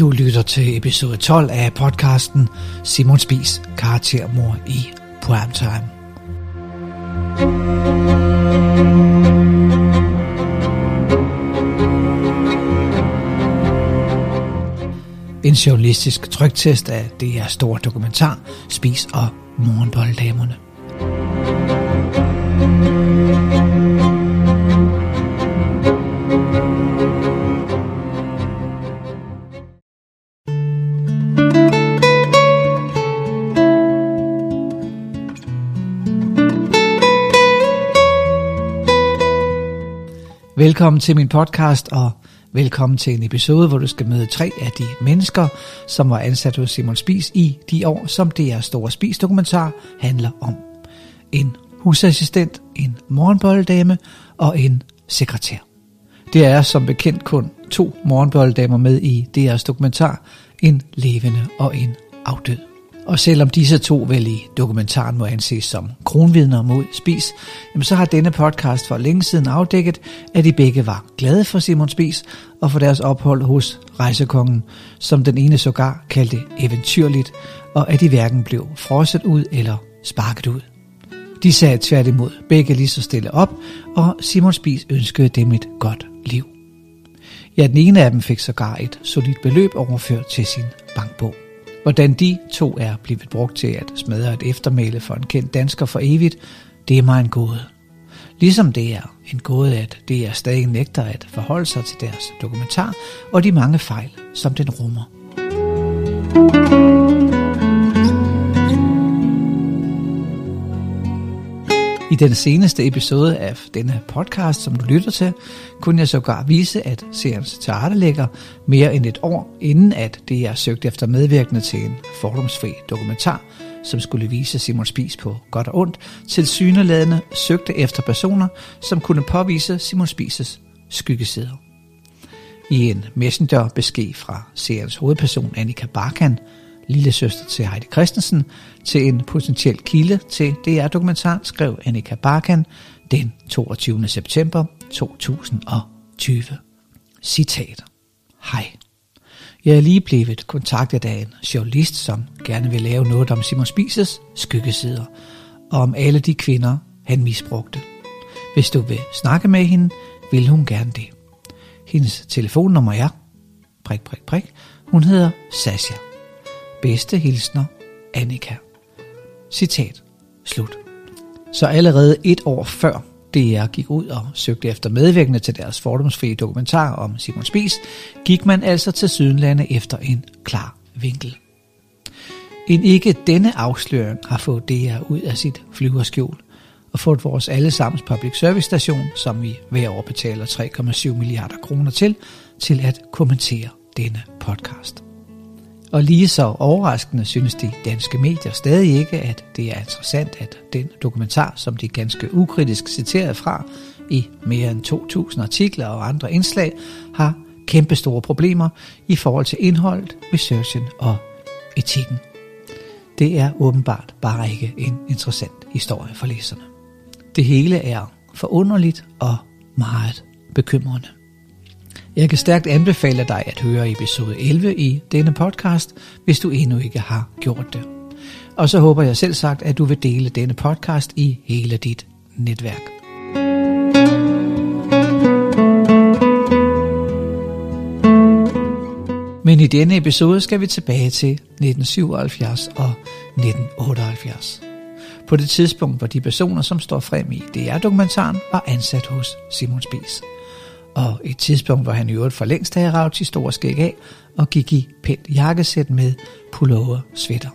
Du lytter til episode 12 af podcasten Simon Spis karaktermor i Primetime. En journalistisk trygtest af det her store dokumentar Spis og morgenbolddamerne. Velkommen til min podcast, og velkommen til en episode, hvor du skal møde tre af de mennesker, som var ansat hos Simon Spis i de år, som det store Spis-dokumentar handler om. En husassistent, en morgenbolddame og en sekretær. Det er som bekendt kun to morgenbolddamer med i DR's dokumentar, en levende og en afdød. Og selvom disse to vel i dokumentaren må anses som kronvidner mod Spis, jamen så har denne podcast for længe siden afdækket, at de begge var glade for Simon Spis og for deres ophold hos rejsekongen, som den ene sågar kaldte eventyrligt, og at de hverken blev frosset ud eller sparket ud. De sagde tværtimod begge lige så stille op, og Simon Spis ønskede dem et godt liv. Ja, den ene af dem fik sågar et solidt beløb overført til sin bankbog. Hvordan de to er blevet brugt til at smadre et eftermæle for en kendt dansker for evigt, det er mig en gåde. Ligesom det er en gåde, at det er stadig nægter at forholde sig til deres dokumentar og de mange fejl, som den rummer. I den seneste episode af denne podcast, som du lytter til, kunne jeg sågar vise, at seriens teaterlægger mere end et år inden, at det er søgt efter medvirkende til en fordomsfri dokumentar, som skulle vise Simon Spis på godt og ondt, til syneladende søgte efter personer, som kunne påvise Simon Spises skyggesider. I en messengerbesked fra seriens hovedperson Annika Barkan, lille søster til Heidi Christensen, til en potentiel kilde til DR-dokumentar, skrev Annika Barkan den 22. september 2020. Citat. Hej. Jeg er lige blevet kontaktet af en journalist, som gerne vil lave noget om Simon Spises skyggesider, og om alle de kvinder, han misbrugte. Hvis du vil snakke med hende, vil hun gerne det. Hendes telefonnummer er prik, prik, prik. Hun hedder Sasha. Bedste hilsner, Annika. Citat. Slut. Så allerede et år før DR gik ud og søgte efter medvirkende til deres fordomsfrie dokumentar om Simon Spies, gik man altså til Sydenlande efter en klar vinkel. En ikke denne afsløring har fået DR ud af sit flyverskjul og fået vores allesammens public service station, som vi hver år betaler 3,7 milliarder kroner til, til at kommentere denne podcast. Og lige så overraskende synes de danske medier stadig ikke, at det er interessant, at den dokumentar, som de ganske ukritisk citerede fra i mere end 2.000 artikler og andre indslag, har kæmpe store problemer i forhold til indholdet, researchen og etikken. Det er åbenbart bare ikke en interessant historie for læserne. Det hele er forunderligt og meget bekymrende. Jeg kan stærkt anbefale dig at høre episode 11 i denne podcast, hvis du endnu ikke har gjort det. Og så håber jeg selv sagt, at du vil dele denne podcast i hele dit netværk. Men i denne episode skal vi tilbage til 1977 og 1978. På det tidspunkt, hvor de personer, som står frem i DR-dokumentaren, var ansat hos Simon Spies og et tidspunkt, hvor han i øvrigt for længst havde ravet sit store skæg af og gik i pænt jakkesæt med pullover sweater.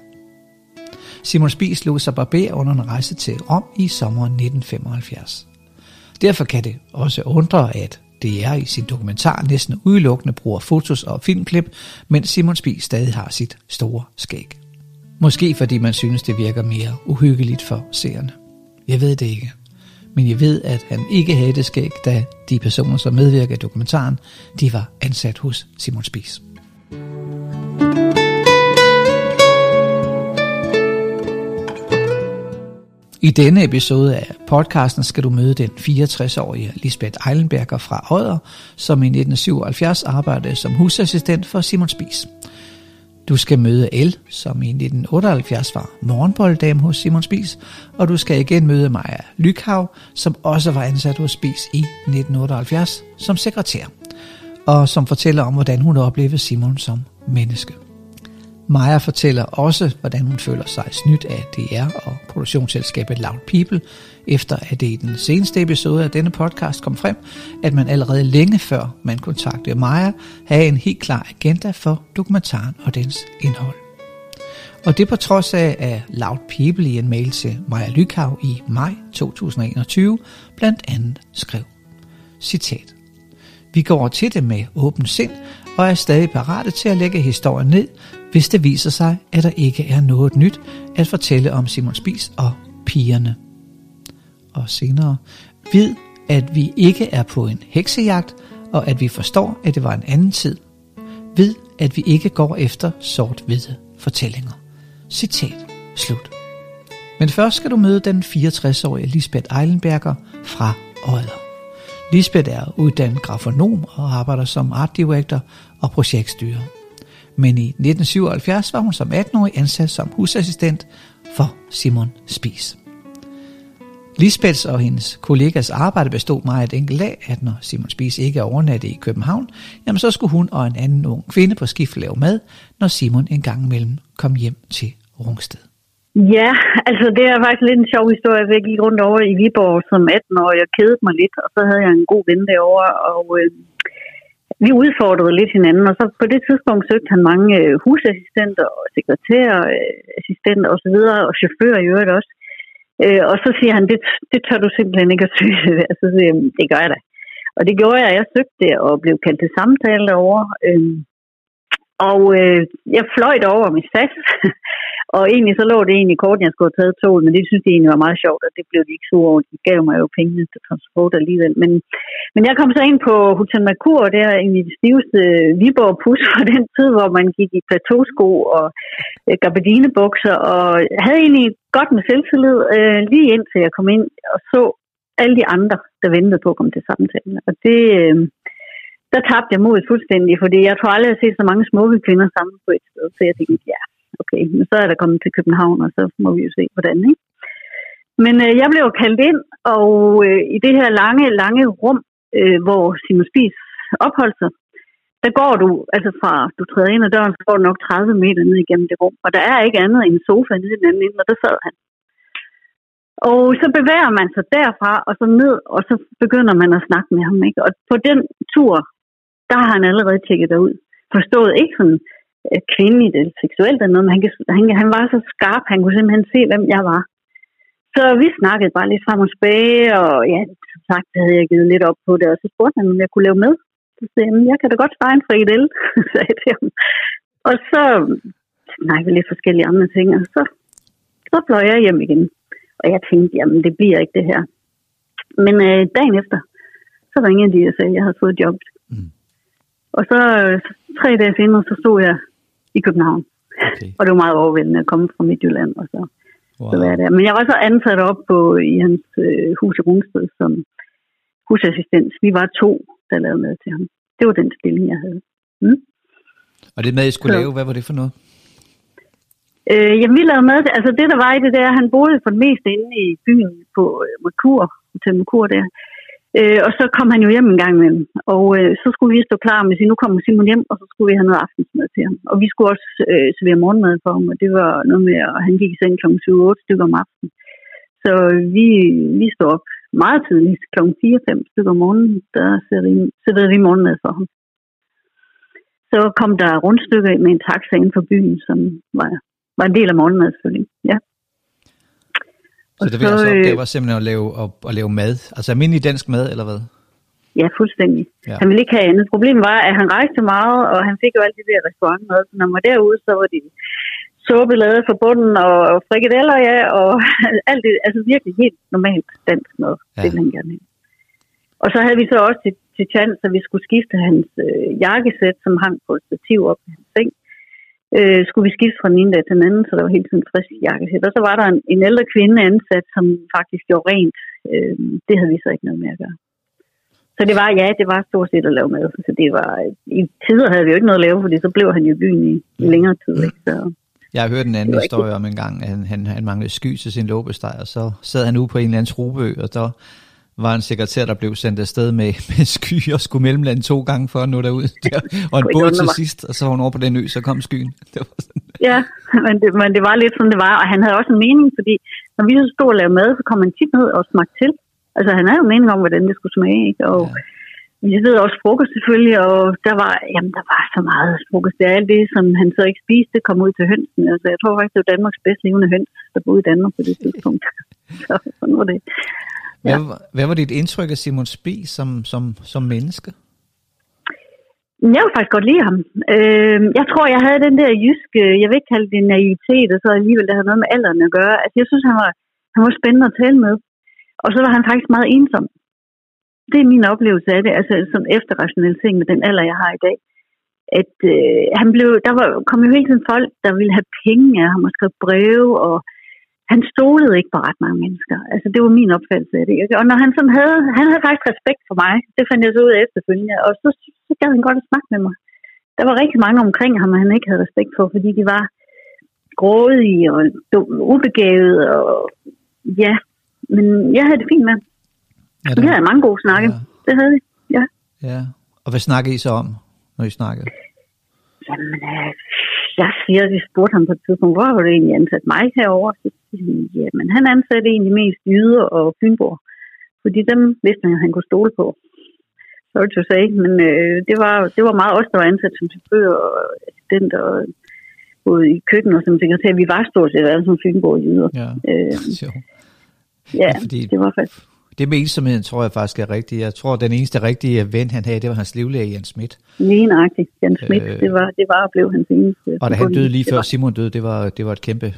Simon Spies lod sig barber under en rejse til Rom i sommeren 1975. Derfor kan det også undre, at det i sin dokumentar næsten udelukkende bruger fotos og filmklip, mens Simon Spies stadig har sit store skæg. Måske fordi man synes, det virker mere uhyggeligt for seerne. Jeg ved det ikke men jeg ved, at han ikke havde det skæg, da de personer, som medvirker i dokumentaren, de var ansat hos Simon Spies. I denne episode af podcasten skal du møde den 64-årige Lisbeth Eilenberger fra Odder, som i 1977 arbejdede som husassistent for Simon Spies. Du skal møde El, som i 1978 var morgenbolddame hos Simon Spies, og du skal igen møde Maja Lykhav, som også var ansat hos Spies i 1978 som sekretær, og som fortæller om, hvordan hun oplevede Simon som menneske. Maja fortæller også, hvordan hun føler sig snydt af DR og produktionsselskabet Loud People, efter at det i den seneste episode af denne podcast kom frem, at man allerede længe før man kontaktede Maja, havde en helt klar agenda for dokumentaren og dens indhold. Og det på trods af, at Loud People i en mail til Maja Lykhav i maj 2021 blandt andet skrev, citat, Vi går til det med åben sind og er stadig parate til at lægge historien ned, hvis det viser sig, at der ikke er noget nyt at fortælle om Simon Spis og pigerne. Og senere, vid, at vi ikke er på en heksejagt, og at vi forstår, at det var en anden tid. Vid, at vi ikke går efter sort-hvide fortællinger. Citat slut. Men først skal du møde den 64-årige Lisbeth Eilenberger fra Odder. Lisbeth er uddannet grafonom og arbejder som art director og projektstyrer men i 1977 var hun som 18-årig ansat som husassistent for Simon Spies. Lisbeths og hendes kollegas arbejde bestod meget enkelt af, at når Simon Spies ikke er overnattet i København, jamen så skulle hun og en anden ung kvinde på skift lave mad, når Simon en gang imellem kom hjem til Rungsted. Ja, altså det er faktisk lidt en sjov historie. Jeg gik rundt over i Viborg som 18 år, og kedede mig lidt, og så havde jeg en god ven derovre, og øh, vi udfordrede lidt hinanden, og så på det tidspunkt søgte han mange øh, husassistenter og sekretærer, øh, assistenter osv., og chauffører i øvrigt også. Øh, og så siger han, det, det tør du simpelthen ikke at søge. så siger jeg, det gør jeg da. Og det gjorde jeg, jeg søgte det og blev kaldt til samtale derovre. Øhm, og øh, jeg fløj over med SAS, Og egentlig så lå det egentlig kort, at jeg skulle have taget toget, men det synes de egentlig var meget sjovt, og det blev de ikke så over. De gav mig jo pengene til transport alligevel. Men, men jeg kom så ind på Hotel Mercur, det er egentlig det stiveste Viborg pus fra den tid, hvor man gik i plateausko og øh, gabardinebukser, og havde egentlig godt med selvtillid, øh, lige indtil jeg kom ind og så alle de andre, der ventede på at komme til samtalen. Og det, øh, der tabte jeg modet fuldstændig, fordi jeg tror aldrig, jeg har set så mange smukke kvinder sammen på et sted. Så jeg tænkte, ja, okay, men så er der kommet til København, og så må vi jo se, hvordan, ikke? Men øh, jeg blev kaldt ind, og øh, i det her lange, lange rum, øh, hvor Simon Spies opholdt sig, der går du, altså fra du træder ind ad døren, så går du nok 30 meter ned igennem det rum, og der er ikke andet end en sofa nede i den anden ende, og der sad han. Og så bevæger man sig derfra, og så ned, og så begynder man at snakke med ham. Ikke? Og på den tur, der har han allerede tjekket ud. Forstået ikke sådan, kvindeligt eller seksuelt eller noget, men han, han, han var så skarp, han kunne simpelthen se, hvem jeg var. Så vi snakkede bare lidt frem og tilbage, og ja, som sagt havde jeg givet lidt op på det, og så spurgte han, om jeg kunne lave med. Så sagde jeg, jeg kan da godt stege en frikadel, sagde jeg til ham. Og så snakkede vi lidt forskellige andre ting, og så, så fløj jeg hjem igen. Og jeg tænkte, jamen det bliver ikke det her. Men øh, dagen efter, så ringede de og sagde, at jeg havde fået job. Mm. Og så øh, tre dage senere, så stod jeg i København. Okay. og det var meget overvældende at komme fra Midtjylland. Og så, wow. så var der. Men jeg var så ansat op på, i hans øh, hus i Rungsted som husassistent. Vi var to, der lavede med til ham. Det var den stilling, jeg havde. Mm. Og det med, I skulle så. lave, hvad var det for noget? Øh, jamen, vi lavede med, altså det der var i det der, han boede for det meste inde i byen på øh, Merkur, Hotel Merkur der. Øh, Øh, og så kom han jo hjem en gang imellem, og øh, så skulle vi stå klar med at sige, nu kommer Simon hjem, og så skulle vi have noget aftensmad til ham. Og vi skulle også øh, servere morgenmad for ham, og det var noget med, at han gik i seng kl. 7-8 stykker om aftenen. Så vi, vi stod op meget tidligt, kl. 4-5 stykker om morgenen, der serverede vi morgenmad for ham. Så kom der rundstykker med en taxa inden for byen, som var, var en del af morgenmad selvfølgelig. Ja. Så det var jeres opgave var simpelthen at lave, at, at lave mad? Altså almindelig dansk mad, eller hvad? Ja, fuldstændig. Ja. Han ville ikke have andet. Problemet var, at han rejste meget, og han fik jo alt det der restaurantmad. Så når man var derude, så var de suppe lavet fra bunden, og frikadeller, ja, og alt det, altså virkelig helt normalt dansk mad. Ja. Det ville han gerne have. Og så havde vi så også til, til chance, at vi skulle skifte hans øh, jakkesæt, som hang på et stativ op i hans seng. Øh, skulle vi skifte fra den ene dag til den anden, så der var hele tiden frisk jakkesæt. Og så var der en, en ældre kvinde ansat, som faktisk gjorde rent. Øh, det havde vi så ikke noget med at gøre. Så det var, ja, det var stort set at lave mad. Så det var, i tider havde vi jo ikke noget at lave, fordi så blev han jo i byen i, i længere tid. Ikke? Så, jeg har hørt en anden historie om en gang, at han, han, han manglede sky til sin låbesteg, og så sad han ude på en eller anden trubø, og der var en sekretær, der blev sendt afsted med, med sky og skulle mellemlande to gange for at nå derud. Der, og en båd til sidst, og så var hun over på den ø, så kom skyen. Det var sådan. Ja, men det, men det var lidt sådan, det var. Og han havde også en mening, fordi når vi så stod og lavede mad, så kom han tit ned og smagte til. Altså han havde jo mening om, hvordan det skulle smage. Ikke? Og ja. vi ved også frokost selvfølgelig, og der var, jamen, der var så meget frokost. Det er alt det, som han så ikke spiste, kom ud til hønsen. Altså jeg tror faktisk, det var Danmarks bedst levende høns, der boede i Danmark på det tidspunkt. så sådan var det. Ja. Hvad, hvad var dit indtryk af Simon Spi som, som, som menneske? Jeg vil faktisk godt lide ham. Øh, jeg tror, jeg havde den der jyske, jeg vil ikke kalde det naivitet, og så alligevel, det havde noget med alderen at gøre. Altså, jeg synes, han var, han var spændende at tale med. Og så var han faktisk meget ensom. Det er min oplevelse af det, altså sådan efterrationalisering med den alder, jeg har i dag. At øh, han blev, der var, kom jo hele tiden folk, der ville have penge af ham og skrev breve, og han stolede ikke på ret mange mennesker. Altså, det var min opfattelse af det. Og når han sådan havde, han havde faktisk respekt for mig, det fandt jeg så ud af efterfølgende, og så, så gad han godt at snakke med mig. Der var rigtig mange omkring ham, han ikke havde respekt for, fordi de var grådige og ubegavet, og ja, men jeg havde det fint med. Ja, det... Vi havde mange gode snakke. Ja. Det havde vi, ja. Ja, og hvad snakkede I så om, når I snakkede? Jamen, øh, jeg siger, at vi spurgte ham på et tidspunkt, hvor har du egentlig ansat mig herovre? Så siger jamen han ansatte egentlig mest jyder og fynborg, fordi dem vidste han, at han kunne stole på. Sorry to say, men øh, det, var, det var meget os, der var ansat som chauffør og assistent og både i køkken og som sekretær. Vi var stort set alle som fynborg jyder. Ja, øh, ja, ja, fordi det var faktisk det med ensomheden tror jeg faktisk er rigtigt. Jeg tror, den eneste rigtige ven, han havde, det var hans livlæge, Jan Schmidt. Lige nøjagtigt. Jan Schmidt, øh, det, var, det var og blev hans eneste. Og da han døde lige før Simon døde, det var, det var et kæmpe,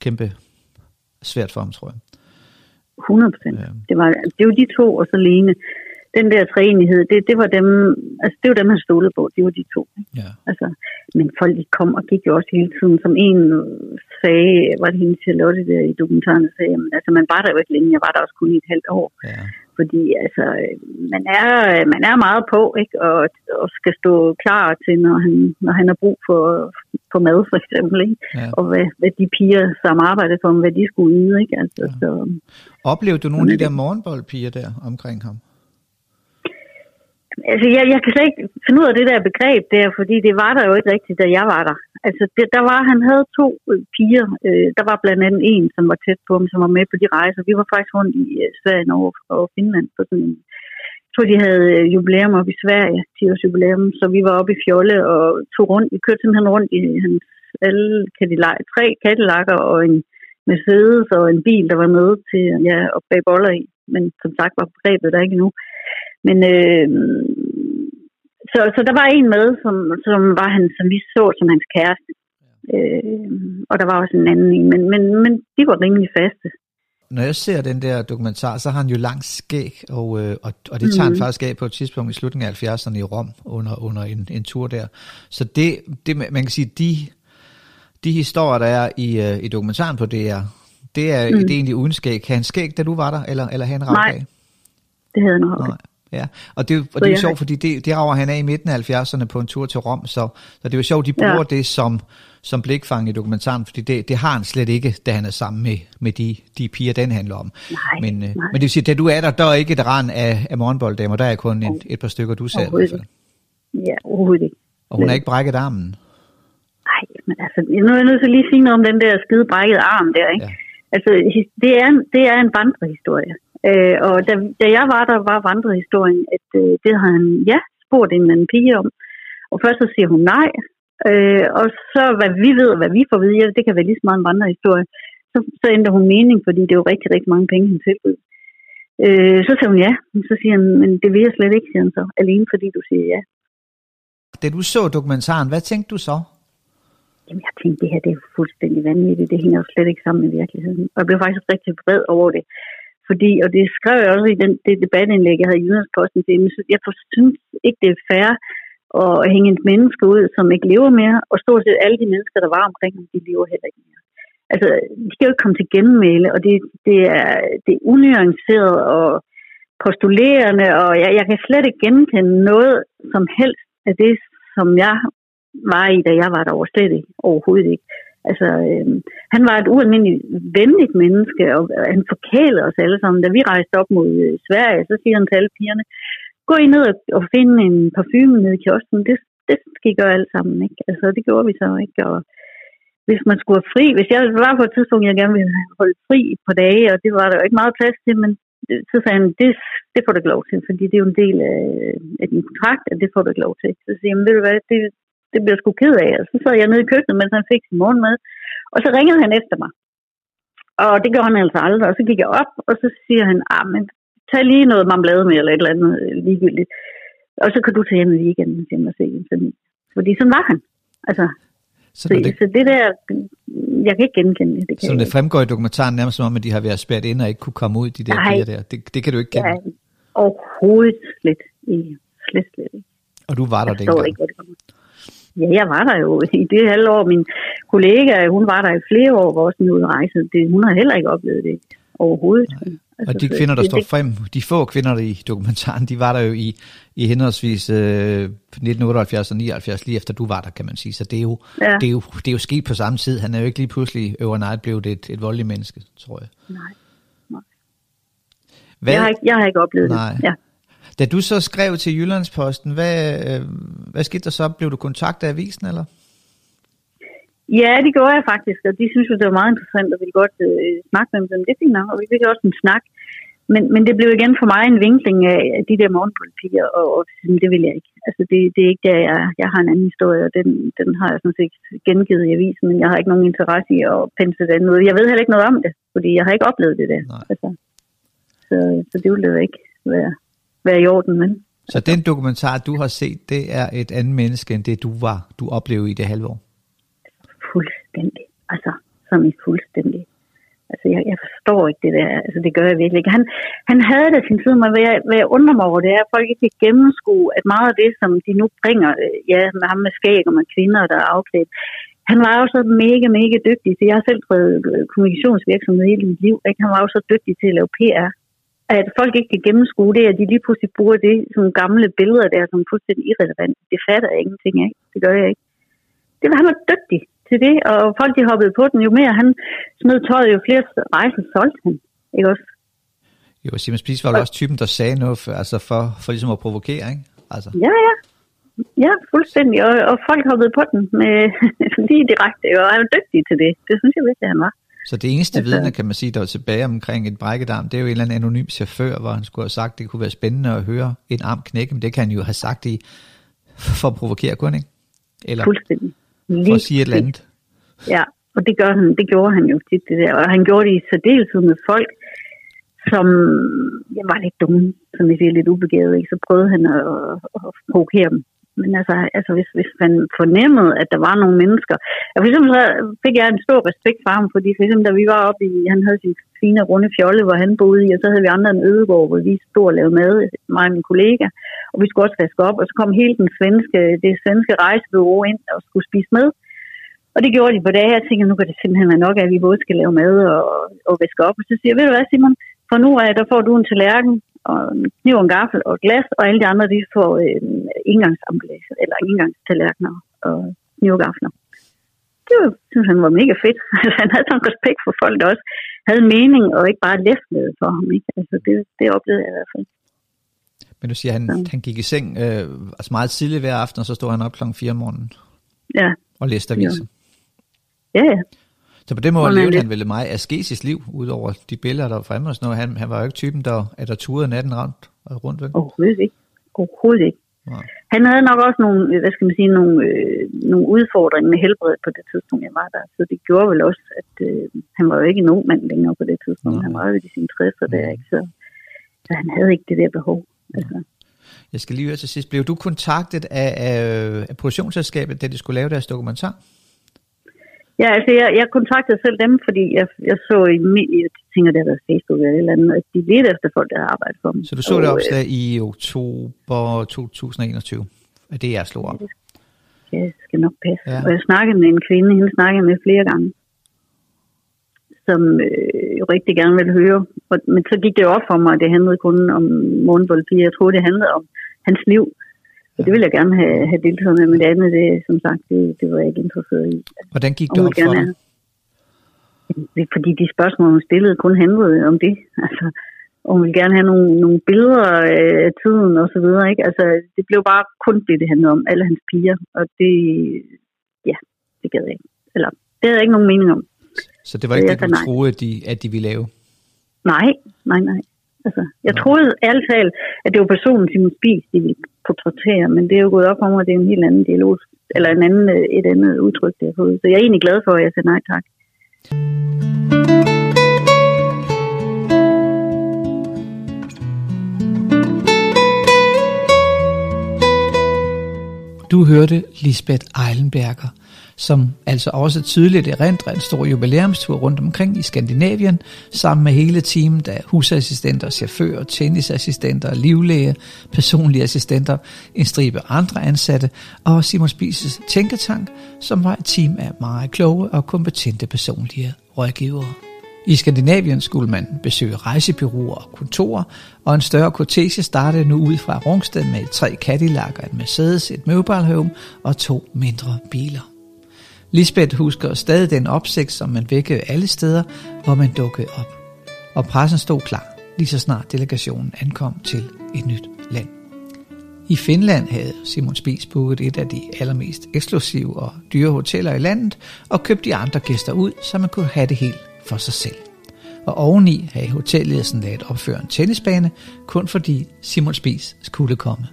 kæmpe svært for ham, tror jeg. 100 procent. Ja. Det, var, det var de to, og så Lene den der træenighed, det, det var dem, altså det var dem, han stolede på, det var de to. Ja. Altså, men folk de kom og gik jo også hele tiden, som en sagde, var det hende til Lotte der i dokumentaren, sagde, jamen, altså man var der jo ikke længe, jeg var der også kun i et halvt år. Ja. Fordi altså, man er, man er meget på, ikke? Og, og skal stå klar til, når han, når han har brug for, for mad, for eksempel. Ikke? Ja. Og hvad, hvad de piger, som arbejder for hvad de skulle yde. Ikke? Altså, ja. så, Oplevede du nogle af de der morgenboldpiger der omkring ham? Altså, jeg, jeg kan slet ikke finde ud af det der begreb der, fordi det var der jo ikke rigtigt, da jeg var der. Altså, det, der var, han havde to øh, piger. Øh, der var blandt andet en, som var tæt på ham, som var med på de rejser. Vi var faktisk rundt i øh, Sverige, Norge og Finland på sådan en jeg tror, de havde øh, jubilæum op i Sverige, 10 års jubilæum, så vi var oppe i Fjolle og tog rundt. Vi kørte simpelthen rundt i hans alle Cadillac, tre Cadillac'er og en Mercedes og en bil, der var med til ja, at bage boller i. Men som sagt var begrebet der ikke nu. Men øh, så, så der var en med, som, som var han, som vi så som hans kæreste. Øh, og der var også en anden en, men, men, men de var rimelig faste. Når jeg ser den der dokumentar, så har han jo langt skæg, og, øh, og, og det tager mm. han faktisk af på et tidspunkt i slutningen af 70'erne i Rom, under, under en, en tur der. Så det, det, man kan sige, de, de historier, der er i, øh, i dokumentaren på DR, det er, mm. det er egentlig uden skæg. Kan han skæg, da du var der, eller, eller han Nej, af? det havde han nok. Nej. Ja, og det, og det er jo sjovt, fordi det, det rager han af i midten af 70'erne på en tur til Rom, så, så det er jo sjovt, de bruger ja. det som, som blikfang i dokumentaren, fordi det, det har han slet ikke, da han er sammen med, med de, de piger, den handler om. Nej, men, øh, nej. men det vil sige, da du er der, der er ikke et rand af, af morgenbolddamer, der er kun et, et par stykker, du ser i hvert fald. Ja, overhovedet ikke. Og hun har ikke brækket armen? Nej, men altså, nu er jeg nødt til lige at sige noget om den der skide brækkede arm der, ikke? Ja. Altså, det er, det er en vandrehistorie. Øh, og da, da jeg var der, var vandrehistorien, at øh, det har han, ja, spurgt en anden pige om. Og først så siger hun nej, øh, og så hvad vi ved, og hvad vi får at vide, ja, det kan være lige så meget en vandrehistorie, så, så ændrer hun mening, fordi det er jo rigtig, rigtig mange penge, han tilbyder. Øh, så siger hun ja, så siger han, men det vil jeg slet ikke, siger han så, alene fordi du siger ja. Da du så dokumentaren, hvad tænkte du så? Jamen, jeg tænkte, det her det er fuldstændig vanvittigt. Det hænger jo slet ikke sammen med virkeligheden. Og jeg blev faktisk rigtig vred over det. Fordi, og det skrev jeg også i den, det debatindlæg, jeg havde i Jyllandsposten til, så jeg synes ikke, det er fair at hænge et menneske ud, som ikke lever mere, og stort set alle de mennesker, der var omkring ham, de lever heller ikke mere. Altså, de skal jo ikke komme til genmæle, og det, det, er, det er unuanceret og postulerende, og jeg, jeg kan slet ikke genkende noget som helst af det, som jeg var i, da jeg var der slet ikke, overhovedet ikke. Altså, øh, han var et ualmindeligt venligt menneske, og han forkælede os alle sammen. Da vi rejste op mod øh, Sverige, så siger han til alle pigerne, gå I ned og finde en parfume nede i kiosken. Det, det skal I gøre alle sammen, ikke? Altså, det gjorde vi så, ikke? Og hvis man skulle have fri, hvis jeg var på et tidspunkt, jeg gerne ville holde fri på dage, og det var der jo ikke meget plads til, men så sagde han, det, det får du ikke lov til, fordi det er jo en del af, af din kontrakt, at det får du ikke lov til. Så siger han, ved du hvad, det, det bliver sgu ked af. Og så sad jeg nede i køkkenet, mens han fik sin morgenmad, og så ringede han efter mig. Og det gjorde han altså aldrig, og så gik jeg op, og så siger han, ah, men tag lige noget marmelade med, eller et eller andet øh, ligegyldigt. Og så kan du tage hjem i weekenden til mig se en familie. Fordi sådan var han. Altså, så, så, det, så det der, jeg kan ikke genkende det. det kan så det fremgår i dokumentaren nærmest som om, at de har været spærret ind og ikke kunne komme ud, de der Nej, der. Det, det kan du ikke kende? Ja, overhovedet slet ikke. Slet, slet ikke. Og du var der dengang? ikke, det Ja, jeg var der jo i det halve år. Min kollega, hun var der i flere år, hvor også ud rejse. Det, hun har heller ikke oplevet det overhovedet. Nej. Altså, og de kvinder, der det, står det, frem, de få kvinder der i dokumentaren, de var der jo i, i henholdsvis øh, 1978 og 79, lige efter du var der, kan man sige. Så det er, jo, ja. det, er jo, det er jo sket på samme tid. Han er jo ikke lige pludselig overnight blevet et, et voldeligt menneske, tror jeg. Nej, nej. Hvad? Jeg, har ikke, jeg har ikke oplevet nej. det. Ja. Da du så skrev til Jyllandsposten, hvad, øh, hvad skete der så? Blev du kontaktet af avisen, eller? Ja, det gjorde jeg faktisk, og de synes jo, det var meget interessant, og ville godt øh, snakke med dem. Det fik nok, og vi fik også en snak. Men, men det blev igen for mig en vinkling af de der morgenpolitier, og, og det vil jeg ikke. Altså, det, det er ikke der, jeg, jeg har en anden historie, og den, den har jeg sådan set gengivet i avisen, men jeg har ikke nogen interesse i at pense den ud. Jeg ved heller ikke noget om det, fordi jeg har ikke oplevet det der. Altså, så, så det ville det ikke være, være i orden, men... Så den dokumentar, du har set, det er et andet menneske, end det du var, du oplevede i det halve år? fuldstændig. Altså, som i fuldstændig. Altså, jeg, jeg forstår ikke det der. Altså, det gør jeg virkelig ikke. Han, han havde det sin tid, men hvad jeg, hvad jeg undrer mig over, det er, at folk ikke kan gennemskue, at meget af det, som de nu bringer, øh, ja, med ham med skæg og med kvinder, der er afklædt, han var jo så mega, mega dygtig. Så jeg har selv drevet øh, kommunikationsvirksomhed hele mit liv. Ikke? Han var jo så dygtig til at lave PR. At folk ikke kan gennemskue det, at de lige pludselig bruger det som gamle billeder der, som fuldstændig irrelevant. Det fatter jeg ingenting af. Det gør jeg ikke. Det var, han var dygtig til det, og folk de hoppede på den. Jo mere han smed tøjet, jo flere rejser solgte han. Ikke også? Jo, Simon Spies var jo også typen, der sagde noget for, altså for, for ligesom at provokere, ikke? Altså. Ja, ja. Ja, fuldstændig. Og, og folk hoppede på den med lige direkte, og han var dygtig til det. Det synes jeg virkelig, han var. Så det eneste altså, vidne, kan man sige, der var tilbage omkring et brækkedarm, det er jo en eller anden anonym chauffør, hvor han skulle have sagt, det kunne være spændende at høre en arm knække, men det kan han jo have sagt i, for at provokere, kun ikke? Eller, Fuldstændig. Lige for at sige et eller andet. Ja, og det, gør han, det gjorde han jo tit, det der. Og han gjorde det i særdeleshed med folk, som jeg var lidt dumme, som jeg siger, lidt ubegavet. Ikke? Så prøvede han at, at provokere dem. Men altså, altså hvis, hvis man fornemmede, at der var nogle mennesker... Jeg for eksempel så fik jeg en stor respekt for ham, fordi for eksempel da vi var oppe i... Han havde sin fine runde fjolle, hvor han boede i, og så havde vi andre en ødegård, hvor vi stod og lavede mad, mig og min kollega. Og vi skulle også vaske op, og så kom hele den svenske, det svenske rejsebureau ind og skulle spise med. Og det gjorde de på dage. Jeg tænkte, nu kan det simpelthen være nok, at vi både skal lave mad og, og vaske op. Og så siger jeg, ved du hvad Simon, for nu af, der får du en tallerken, og en kniv og en gaffel og et glas, og alle de andre, de får øh, indgangsemballage, eller indgangstallerkener og kniv og gafler. Det var, synes han var mega fedt. Altså, han havde sådan respekt for folk, der også havde mening, og ikke bare læflede for ham. Ikke? Altså, det, det oplevede jeg i hvert fald. Men du siger, han, ja. han gik i seng øh, altså meget tidligt hver aften, og så stod han op klokken 4 om morgenen. Ja. Og læste aviser. Ja, ja. Så på den måde levede han vel meget asketisk liv, udover de billeder, der var fremme og sådan noget. Han, han var jo ikke typen, der, at der turede natten rundt, rundt vel? Overhovedet ikke. Overhovedet ikke. Ja. Han havde nok også nogle, hvad skal man sige, nogle, øh, nogle udfordringer med helbredet på det tidspunkt, jeg var der. Så det gjorde vel også, at øh, han var jo ikke en ung mand længere på det tidspunkt. Ja. Han var jo i sine 60'er der, ikke? Så, så han havde ikke det der behov. Altså. Jeg skal lige høre til sidst. Blev du kontaktet af, af, af produktionsselskabet, da de skulle lave deres dokumentar? Ja, altså jeg, jeg kontaktede selv dem, fordi jeg, jeg så i jeg tænker, det har Facebook eller et eller andet, at de lidt efter folk, der har arbejdet for dem. Så du så det opslag øh, i oktober 2021? Er det jeg slog op? Ja, det skal nok passe. Ja. Og jeg snakkede med en kvinde, hende snakkede med flere gange, som øh, jo rigtig gerne ville høre. Og, men så gik det op for mig, at det handlede kun om morgenboldpiger. Jeg troede, det handlede om hans liv. Så det ville jeg gerne have, have deltaget med, men det andet, det, som sagt, det, det var jeg ikke interesseret i. Hvordan gik det op for dig? Fordi de spørgsmål, hun stillede, kun handlede om det. Altså, og hun ville gerne have nogle, nogle billeder af tiden og så videre. Ikke? Altså, det blev bare kun det, det handlede om. Alle hans piger. Og det, ja, det gad jeg ikke. Eller, det havde jeg ikke nogen mening om. Så det var ikke det, du nej. troede, at de, at de ville lave? Nej, nej, nej. Altså, jeg nej. troede ærligt talt, at det var personen Simon Spies, de ville portrættere, men det er jo gået op for mig, at det er en helt anden dialog, eller en anden, øh, et andet udtryk, det har fået. Så jeg er egentlig glad for, at jeg sagde nej tak. Du hørte Lisbeth Eilenberger, som altså også tydeligt erindrer en stor jubilæumstur rundt omkring i Skandinavien, sammen med hele teamet af husassistenter, chauffører, tennisassistenter, livlæge, personlige assistenter, en stribe andre ansatte og Simon Spises tænketank, som var et team af meget kloge og kompetente personlige rådgivere. I Skandinavien skulle man besøge rejsebyråer og kontorer, og en større kortege startede nu ud fra Rungsted med tre Cadillac, et Mercedes, et mobile home og to mindre biler. Lisbeth husker stadig den opsigt, som man vækkede alle steder, hvor man dukkede op. Og pressen stod klar, lige så snart delegationen ankom til et nyt land. I Finland havde Simon Spies booket et af de allermest eksklusive og dyre hoteller i landet og købt de andre gæster ud, så man kunne have det helt for sig selv. Og oveni havde hotelledelsen lavet opføre en tennisbane, kun fordi Simon Spies skulle komme.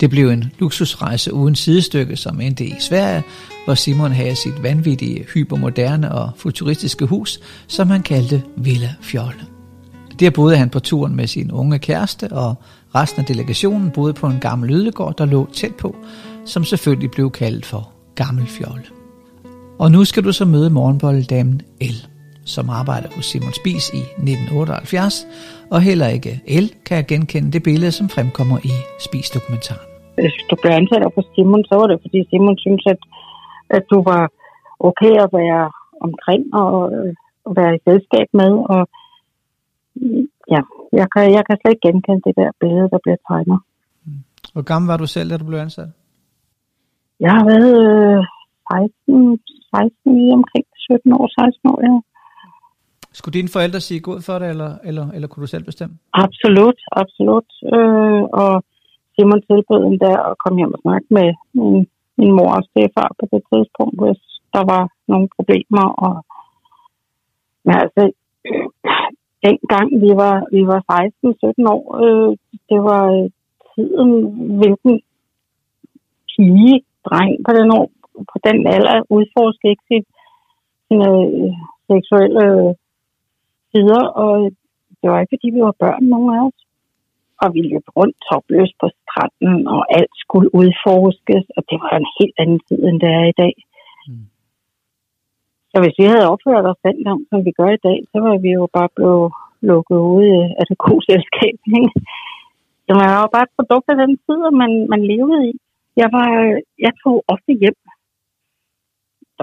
Det blev en luksusrejse uden sidestykke, som endte i Sverige, hvor Simon havde sit vanvittige, hypermoderne og futuristiske hus, som han kaldte Villa Fjolle. Der boede han på turen med sin unge kæreste, og resten af delegationen boede på en gammel ødegård, der lå tæt på, som selvfølgelig blev kaldt for Gammel Fjolle. Og nu skal du så møde morgenbolddamen El som arbejder hos Simon Spies i 1978, og heller ikke El kan genkende det billede, som fremkommer i Spis-dokumentaren. Hvis du blev ansat på Simon, så var det, fordi Simon synes, at, at du var okay at være omkring og, og være i selskab med. Og ja, jeg kan, jeg kan slet ikke genkende det der billede, der bliver tegnet. Hvor gammel var du selv, da du blev ansat? Jeg har været 16, 16 omkring 17 år, 16 år, ja. Skulle dine forældre sige god for det, eller, eller, eller kunne du selv bestemme? Absolut, absolut. Øh, og Simon tilbød endda der at komme hjem og snakke med min, min mor og stefar på det tidspunkt, hvis der var nogle problemer. Og, men altså, dengang vi var, vi var 16-17 år, øh, det var øh, tiden, hvilken pige, dreng på den, år, på den alder udforskede ikke sit, sine øh, seksuelle sider, og det var ikke, fordi vi var børn, nogen af os. Og vi løb rundt topløs på stranden, og alt skulle udforskes, og det var en helt anden tid, end det er i dag. Mm. Så hvis vi havde opført os dengang, som vi gør i dag, så var vi jo bare blevet lukket ude af det gode selskab. Det var jo bare et produkt af den tid, man, man levede i. Jeg, var, jeg tog ofte hjem.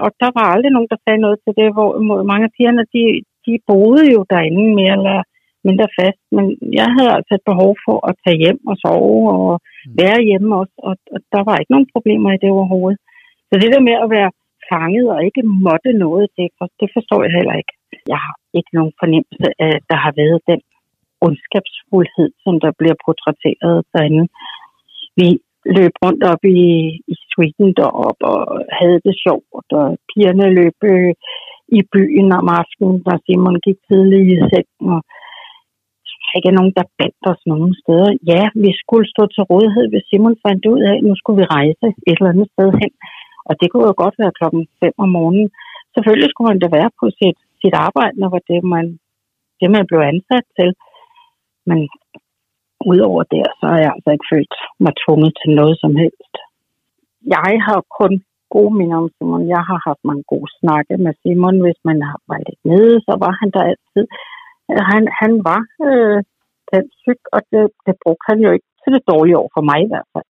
Og der var aldrig nogen, der sagde noget til det, hvor mange af pigerne, de, de boede jo derinde mere eller mindre fast, men jeg havde altså et behov for at tage hjem og sove og mm. være hjemme også, og, og der var ikke nogen problemer i det overhovedet. Så det der med at være fanget og ikke måtte noget, det, det forstår jeg heller ikke. Jeg har ikke nogen fornemmelse af, at der har været den ondskabsfuldhed, som der bliver portrætteret derinde. Vi løb rundt op i, i Sweden derop og havde det sjovt, og pigerne løb øh, i byen om aftenen, når Simon gik tidligt i sengen, og der ikke er nogen, der bandt os nogen steder. Ja, vi skulle stå til rådighed, hvis Simon fandt ud af, at nu skulle vi rejse et eller andet sted hen. Og det kunne jo godt være klokken 5 om morgenen. Selvfølgelig skulle man da være på sit, sit arbejde, når det man, det, man blev ansat til. Men udover det, så har jeg altså ikke følt mig tvunget til noget som helst. Jeg har kun gode minder om Simon. Jeg har haft mange gode snakke med Simon. Hvis man har været lidt nede, så var han der altid. Han, han var øh, den syg, og det, det brugte han jo ikke til det dårlige år for mig i hvert fald.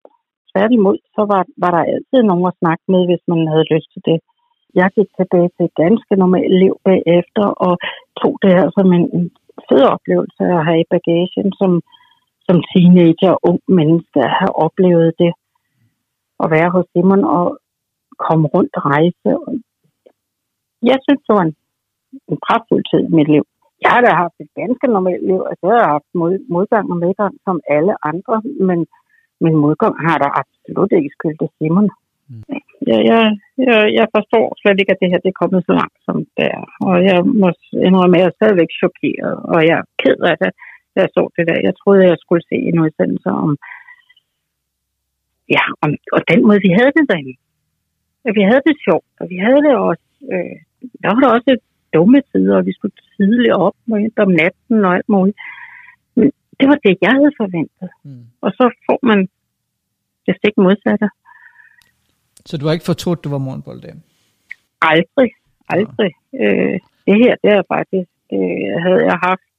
tværtimod, så var, var der altid nogen at snakke med, hvis man havde lyst til det. Jeg gik tilbage til et ganske normalt liv bagefter, og tog det her som en fed oplevelse at have i bagagen, som, som teenager og ung menneske at have oplevet det. At være hos Simon og komme rundt og rejse. Jeg synes, det var en, en pragtfuld tid i mit liv. Jeg har da haft et ganske normalt liv, altså, og så har jeg haft mod, modgang og medgang som alle andre, men min modgang har der absolut ikke skyldt Simon. Mm. Jeg, jeg, jeg, jeg forstår slet ikke, at det her det er kommet så langt, som det er. Og jeg må indrømme, at jeg er stadigvæk chokeret, og jeg er ked af det, jeg så det der. Jeg troede, at jeg skulle se en udsendelse om, ja, om, og den måde, vi havde det derinde. At vi havde det sjovt, og vi havde det også, øh, der var der også dumme tider, og vi skulle tidligt op om natten og alt muligt. Men det var det, jeg havde forventet. Mm. Og så får man det stik modsatte. Så du har ikke fortrudt, du var morgenbolddame? Aldrig. Aldrig. Ja. Øh, det her, det er faktisk, det, havde jeg haft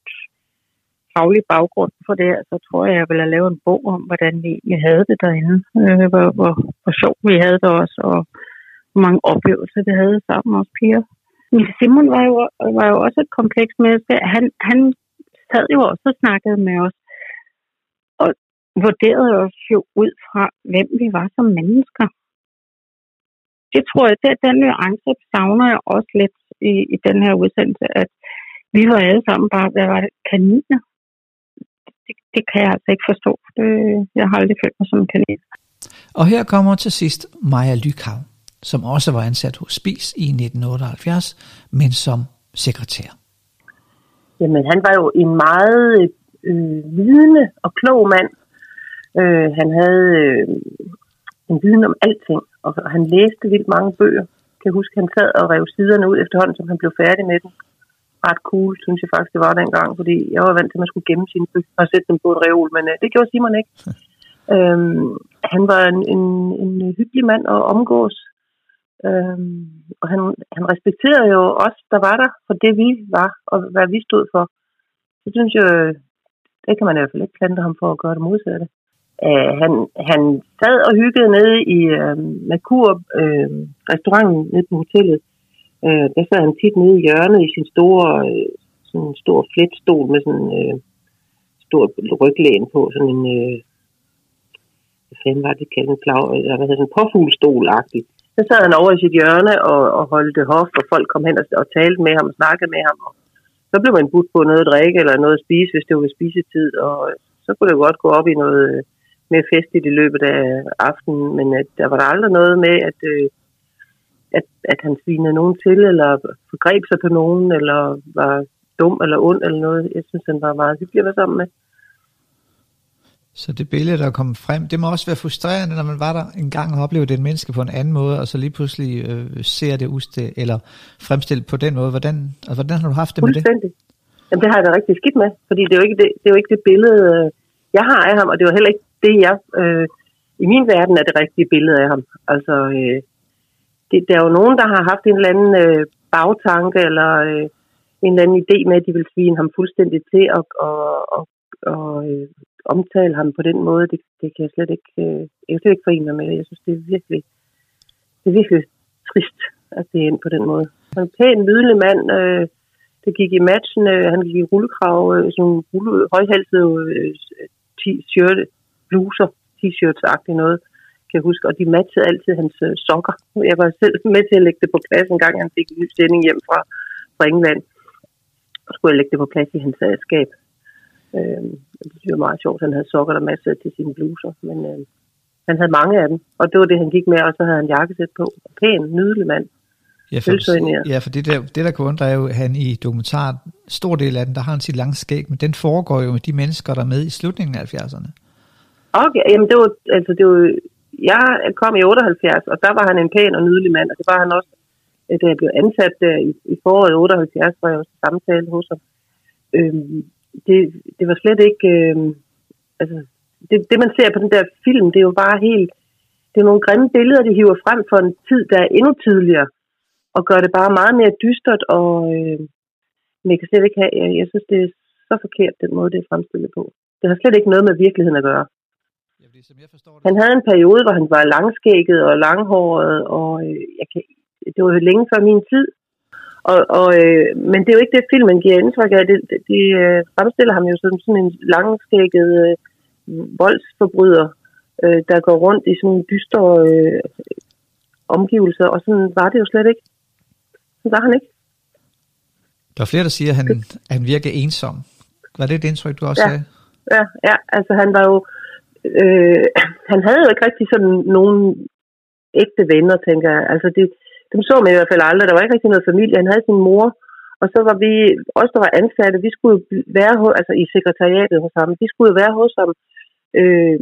faglig baggrund for det her, så tror jeg, jeg ville have lavet en bog om, hvordan vi, vi havde det derinde. Øh, hvor, hvor, hvor sjovt vi havde det også, og hvor mange oplevelser vi havde sammen med os piger. Men Simon var jo, var jo også et komplekst menneske. Han, han sad jo også og snakkede med os, og vurderede os jo ud fra, hvem vi var som mennesker. Det tror jeg, det, den nuance savner jeg også lidt i, i den her udsendelse, at vi var alle sammen bare, hvad var det, kaniner. Det, det kan jeg altså ikke forstå. Det, jeg har aldrig følt mig som en kanin. Og her kommer til sidst Maja Lykhav som også var ansat hos Spis i 1978, men som sekretær. Jamen, han var jo en meget øh, vidende og klog mand. Øh, han havde øh, en viden om alting, og han læste vildt mange bøger. Jeg kan huske, han sad og rev siderne ud efterhånden, som han blev færdig med dem. Ret cool, synes jeg faktisk, det var dengang, fordi jeg var vant til, at man skulle gemme sine bøger og sætte dem på en reol, men øh, det gjorde Simon ikke. øhm, han var en, en, en hyggelig mand at omgås. Øhm, og han, han respekterede jo os, der var der, for det vi var, og hvad vi stod for. Så synes jeg, det kan man i hvert fald ikke plante ham for at gøre det modsatte. Øh, han, han sad og hyggede nede i øh, Merkur øh, restauranten nede på hotellet. Øh, der sad han tit nede i hjørnet i sin store, øh, sådan en stor fletstol med sådan en øh, stor ryglæn på, sådan en, øh, hvad fanden var det, kaldet en klav, eller hvad hedder sådan en påfuglstol-agtigt. Så sad han over i sit hjørne og, og holdte hof, og folk kom hen og, og talte med ham og snakkede med ham. Og så blev man budt på noget at drikke eller noget at spise, hvis det var ved spisetid. Og så kunne det godt gå op i noget øh, mere festligt i løbet af aftenen. Men at, der var der aldrig noget med, at, øh, at, at han svinede nogen til, eller forgreb sig på nogen, eller var dum eller ond eller noget. Jeg synes, han var meget hyggelig at være sammen med. Så det billede, der kom frem, det må også være frustrerende, når man var der en gang og oplevede det menneske på en anden måde, og så lige pludselig øh, ser det uste, eller fremstillet på den måde. Hvordan, altså, hvordan har du haft det med det? Jamen, det har jeg da rigtig skidt med, fordi det er jo ikke det, det, er jo ikke det billede, øh, jeg har af ham, og det er jo heller ikke det, jeg... Øh, I min verden er det rigtige billede af ham. Altså, øh, det, der er jo nogen, der har haft en eller anden øh, bagtanke, eller øh, en eller anden idé med, at de vil svine ham fuldstændig til, og, og, og, og øh, omtale ham på den måde, det, det kan jeg slet ikke, øh, jeg kan slet ikke forene mig med. Jeg synes, det er virkelig, det er virkelig trist, at det er ind på den måde. Han er en pæn, nydelig mand, øh, det gik i matchen, øh, han gik i rullekrav, øh, sådan nogle rulle, højhalsede øh, t-shirt, bluser, t-shirts-agtigt noget, kan jeg huske, og de matchede altid hans øh, sokker. Jeg var selv med til at lægge det på plads en gang, han fik en ny sending hjem fra, fra England. Så skulle jeg lægge det på plads i hans øh, skab. Øh, det var meget sjovt. Han havde sokker, der masser til sine bluser, men øh, han havde mange af dem. Og det var det, han gik med, og så havde han jakkesæt på. Pæn, nydelig mand. Ja, for, ja, for det der, det der kunne undre er jo, at han i dokumentar, stor del af den, der har han sit lange skæg, men den foregår jo med de mennesker, der er med i slutningen af 70'erne. Okay, jamen det var, altså det var, jeg kom i 78, og der var han en pæn og nydelig mand, og det var han også, da jeg blev ansat der i, i foråret 78, var jeg også samtale hos ham. Øhm, det, det var slet ikke... Øh, altså, det, det, man ser på den der film, det er jo bare helt... Det er nogle grimme billeder, de hiver frem for en tid, der er endnu tidligere, og gør det bare meget mere dystert, og øh, men jeg kan slet ikke have... Jeg, jeg synes, det er så forkert, den måde, det er fremstillet på. Det har slet ikke noget med virkeligheden at gøre. Fordi som jeg forstår det... Han havde en periode, hvor han var langskægget og langhåret, og øh, jeg kan, det var jo længe før min tid. Og, og, øh, men det er jo ikke det, filmen giver indtryk af. Det, det, de øh, fremstiller ham jo som sådan en langskægget øh, voldsforbryder, øh, der går rundt i sådan dystre øh, omgivelser, og sådan var det jo slet ikke. Sådan var han ikke. Der er flere, der siger, at han, at han virker ensom. Var det et indtryk, du også Ja. sagde? Ja, ja, altså han var jo... Øh, han havde jo ikke rigtig sådan nogen ægte venner, tænker jeg. Altså det, dem så man i hvert fald aldrig. Der var ikke rigtig noget familie. Han havde sin mor, og så var vi, os der var ansatte, vi skulle være hos, altså i sekretariatet hos ham, vi skulle være hos ham øh,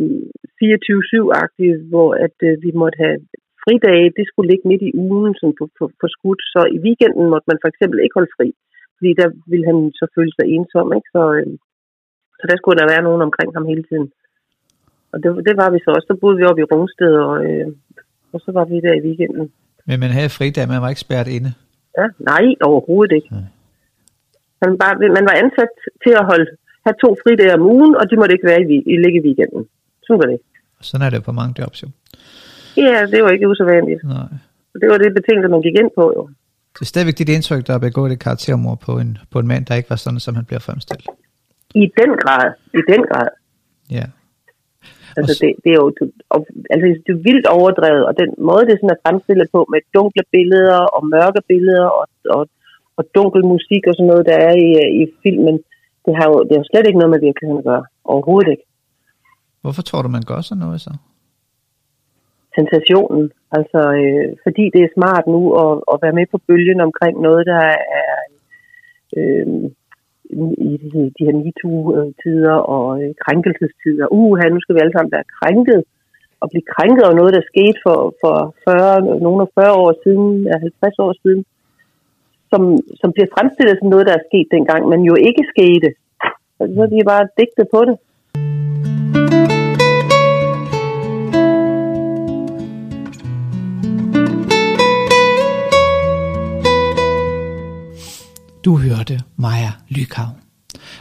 24-7-agtigt, hvor at øh, vi måtte have fridage, det skulle ligge midt i ugen sådan på, på, på skudt, så i weekenden måtte man for eksempel ikke holde fri, fordi der ville han så føle sig ensom, ikke? Så, øh, så der skulle der være nogen omkring ham hele tiden. Og det, det var vi så også. Så boede vi oppe i Rungsted, og, øh, og så var vi der i weekenden. Men man havde fridag, man var ikke spærret inde. Ja, nej, overhovedet ikke. Man, bare, man var ansat til at holde, have to fridage om ugen, og de måtte ikke være i, i ligge i weekenden. Sådan var det. Sådan er det på mange jobs jo. Ja, det var ikke usædvanligt. Nej. Det var det betingelse, man gik ind på, jo. Det er stadigvæk dit indtryk, der er begået et karaktermord på en, på en mand, der ikke var sådan, som han bliver fremstillet. I den grad. I den grad. Ja. Altså, det, det er jo og, altså, det er vildt overdrevet, og den måde, det sådan er fremstillet på med dunkle billeder og mørke billeder og, og, og dunkel musik og sådan noget, der er i, i filmen, det har jo det har jo slet ikke noget med virkeligheden at gøre. Overhovedet ikke. Hvorfor tror du, man gør sådan noget så? sensationen. Altså, øh, fordi det er smart nu at, at være med på bølgen omkring noget, der er øh, i de, de her MeToo-tider og øh, krænkelsestider. Uh, nu skal vi alle sammen være krænket og blive krænket over noget, der skete for, for 40, nogle af 40 år siden, ja, 50 år siden, som, som bliver fremstillet som noget, der er sket dengang, men jo ikke skete. Så er de bare digtet på det. Du hørte Maja Lykav.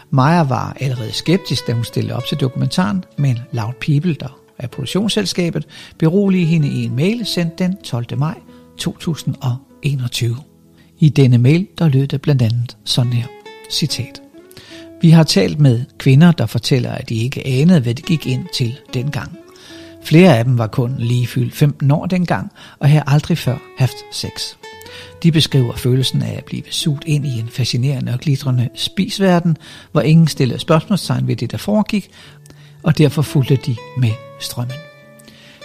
Maja var allerede skeptisk, da hun stillede op til dokumentaren, men Loud People, der er produktionsselskabet, beroligede hende i en mail sendt den 12. maj 2021. I denne mail, der lød det blandt andet sådan her, citat. Vi har talt med kvinder, der fortæller, at de ikke anede, hvad det gik ind til dengang. Flere af dem var kun lige fyldt 15 år dengang, og havde aldrig før haft sex. De beskriver følelsen af at blive sugt ind i en fascinerende og glitrende spisverden, hvor ingen stillede spørgsmålstegn ved det, der foregik, og derfor fulgte de med strømmen.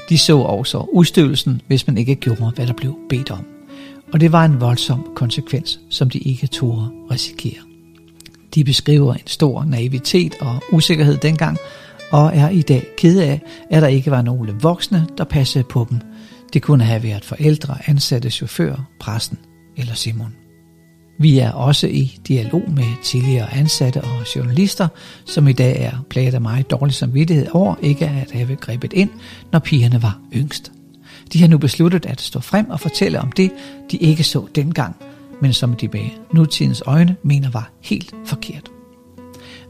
De så også udstødelsen, hvis man ikke gjorde, hvad der blev bedt om. Og det var en voldsom konsekvens, som de ikke turde risikere. De beskriver en stor naivitet og usikkerhed dengang, og er i dag kede af, at der ikke var nogle voksne, der passede på dem. Det kunne have været forældre, ansatte chauffører, præsten eller Simon. Vi er også i dialog med tidligere ansatte og journalister, som i dag er plaget af meget dårlig samvittighed over ikke at have grebet ind, når pigerne var yngst. De har nu besluttet at stå frem og fortælle om det, de ikke så dengang, men som de med nutidens øjne mener var helt forkert.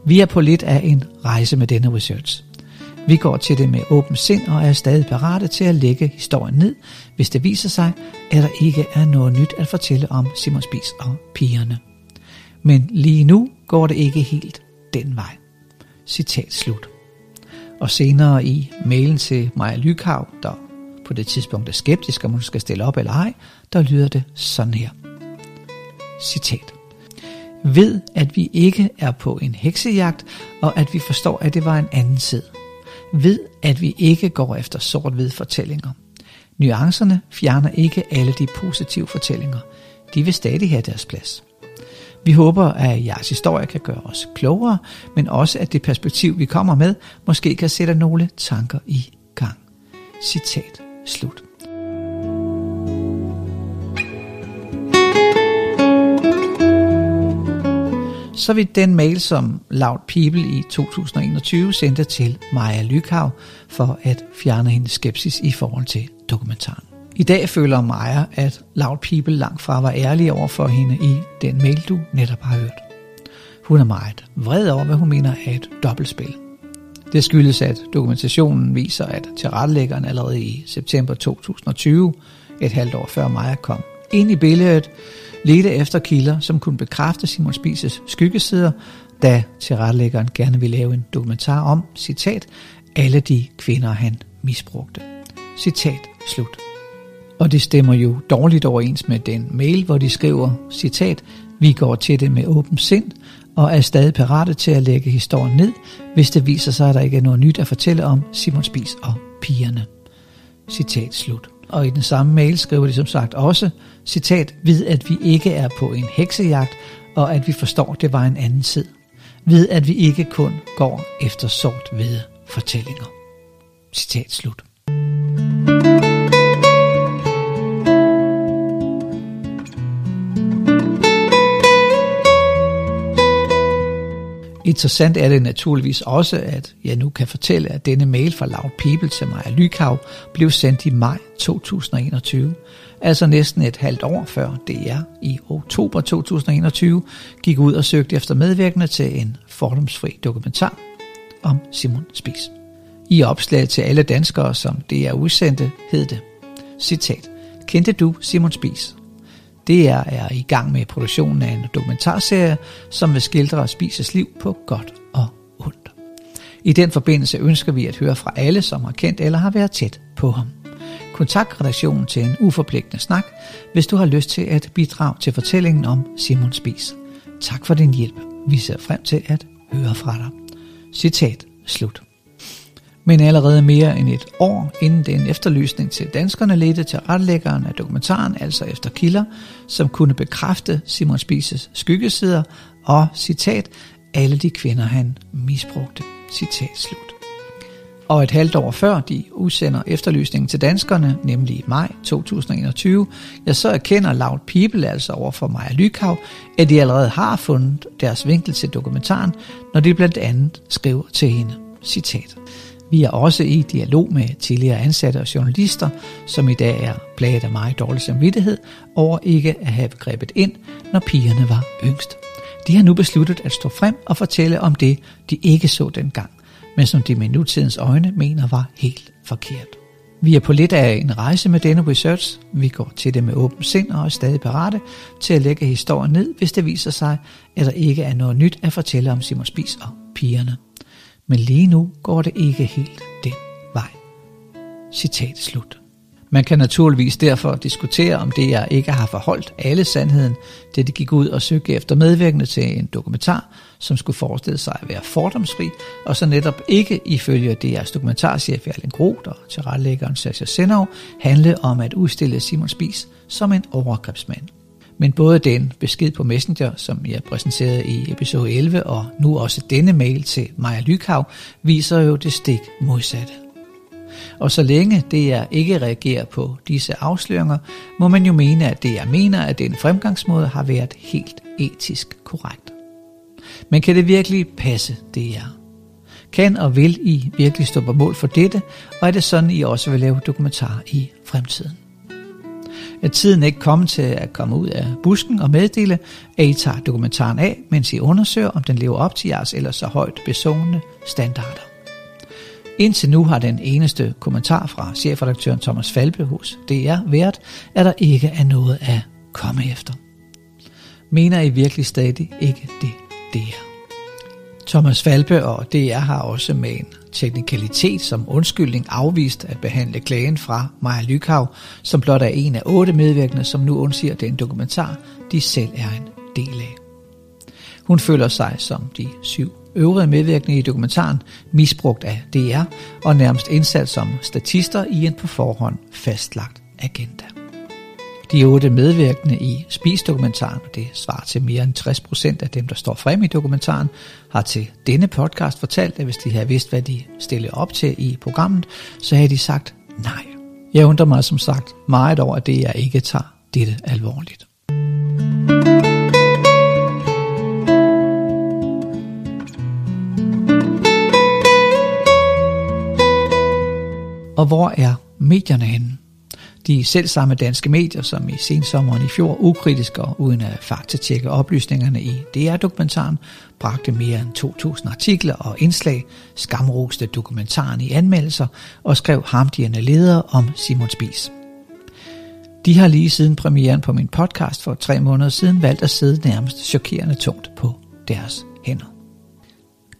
Vi er på lidt af en rejse med denne research. Vi går til det med åben sind og er stadig parate til at lægge historien ned, hvis det viser sig, at der ikke er noget nyt at fortælle om Simon Spies og pigerne. Men lige nu går det ikke helt den vej. Citat slut. Og senere i mailen til Maja Lykav, der på det tidspunkt er skeptisk, om hun skal stille op eller ej, der lyder det sådan her. Citat. Ved, at vi ikke er på en heksejagt, og at vi forstår, at det var en anden side ved, at vi ikke går efter sort-hvid fortællinger. Nuancerne fjerner ikke alle de positive fortællinger. De vil stadig have deres plads. Vi håber, at jeres historie kan gøre os klogere, men også at det perspektiv, vi kommer med, måske kan sætte nogle tanker i gang. Citat slut. Så vil den mail, som Loud People i 2021 sendte til Maja Lykav for at fjerne hendes skepsis i forhold til dokumentaren. I dag føler Maja, at Loud People langt fra var ærlige over for hende i den mail, du netop har hørt. Hun er meget vred over, hvad hun mener er et dobbeltspil. Det skyldes, at dokumentationen viser, at tilrettelæggeren allerede i september 2020, et halvt år før Maja kom ind i billedet, ledte efter kilder, som kunne bekræfte Simon Spises skyggesider, da tilrettelæggeren gerne ville lave en dokumentar om, citat, alle de kvinder, han misbrugte. Citat slut. Og det stemmer jo dårligt overens med den mail, hvor de skriver, citat, vi går til det med åben sind, og er stadig parate til at lægge historien ned, hvis det viser sig, at der ikke er noget nyt at fortælle om Simon Spis og pigerne. Citat slut. Og i den samme mail skriver de som sagt også, citat, ved at vi ikke er på en heksejagt, og at vi forstår, det var en anden tid. Ved at vi ikke kun går efter sort hvide fortællinger. Citat slut. Interessant er det naturligvis også, at jeg nu kan fortælle, at denne mail fra Loud People til Maja Lykav blev sendt i maj 2021, altså næsten et halvt år før DR i oktober 2021 gik ud og søgte efter medvirkende til en fordomsfri dokumentar om Simon Spies. I opslaget til alle danskere, som DR udsendte, hed det, citat, Kendte du Simon Spies? DR er i gang med produktionen af en dokumentarserie, som vil skildre Spisers liv på godt og ondt. I den forbindelse ønsker vi at høre fra alle, som har kendt eller har været tæt på ham. Kontakt redaktionen til en uforpligtende snak, hvis du har lyst til at bidrage til fortællingen om Simon Spis. Tak for din hjælp. Vi ser frem til at høre fra dig. Citat slut. Men allerede mere end et år inden den efterlysning til danskerne ledte til retlæggeren af dokumentaren, altså efter kilder, som kunne bekræfte Simon Spises skyggesider og, citat, alle de kvinder han misbrugte. Citat slut. Og et halvt år før de udsender efterlysningen til danskerne, nemlig i maj 2021, ja, så erkender Loud People, altså over for Maja Lykav, at de allerede har fundet deres vinkel til dokumentaren, når de blandt andet skriver til hende. Citat. Vi er også i dialog med tidligere ansatte og journalister, som i dag er plaget af meget dårlig samvittighed over ikke at have grebet ind, når pigerne var yngst. De har nu besluttet at stå frem og fortælle om det, de ikke så dengang, men som de med nutidens øjne mener var helt forkert. Vi er på lidt af en rejse med denne research. Vi går til det med åben sind og er stadig parate til at lægge historien ned, hvis det viser sig, at der ikke er noget nyt at fortælle om Simon Spis og pigerne men lige nu går det ikke helt den vej. Citat slut. Man kan naturligvis derfor diskutere, om det jeg ikke har forholdt alle sandheden, da de gik ud og søgte efter medvirkende til en dokumentar, som skulle forestille sig at være fordomsfri, og så netop ikke ifølge DR's dokumentarchef Erling Groth og tilrettelæggeren Sascha Senov handle om at udstille Simon Spis som en overgrebsmand. Men både den besked på Messenger, som jeg præsenterede i episode 11, og nu også denne mail til Maja Lykhav, viser jo det stik modsatte. Og så længe det er ikke reagerer på disse afsløringer, må man jo mene, at det jeg mener, at den fremgangsmåde har været helt etisk korrekt. Men kan det virkelig passe, det er? Kan og vil I virkelig stå på mål for dette, og er det sådan, I også vil lave dokumentar i fremtiden? Er tiden ikke kommet til at komme ud af busken og meddele, at I tager dokumentaren af, mens I undersøger, om den lever op til jeres ellers så højt besående standarder. Indtil nu har den eneste kommentar fra chefredaktøren Thomas Falbe hos DR været, at der ikke er noget at komme efter. Mener I virkelig stadig ikke det, det er? Thomas Falbe og DR har også med en teknikalitet som undskyldning afvist at behandle klagen fra Maja Lykhav, som blot er en af otte medvirkende, som nu undsiger den dokumentar, de selv er en del af. Hun føler sig som de syv øvrige medvirkende i dokumentaren misbrugt af DR og nærmest indsat som statister i en på forhånd fastlagt agenda. De otte medvirkende i Spis-dokumentaren, det svarer til mere end 60 procent af dem, der står frem i dokumentaren, har til denne podcast fortalt, at hvis de havde vidst, hvad de stillede op til i programmet, så havde de sagt nej. Jeg undrer mig som sagt meget over, at det jeg ikke tager dette alvorligt. Og hvor er medierne henne? De selv samme danske medier, som i sensommeren i fjor ukritisk og uden at faktatjekke oplysningerne i DR-dokumentaren, bragte mere end 2.000 artikler og indslag, skamroste dokumentaren i anmeldelser og skrev hamdierne ledere om Simon Spies. De har lige siden premieren på min podcast for tre måneder siden valgt at sidde nærmest chokerende tungt på deres hænder.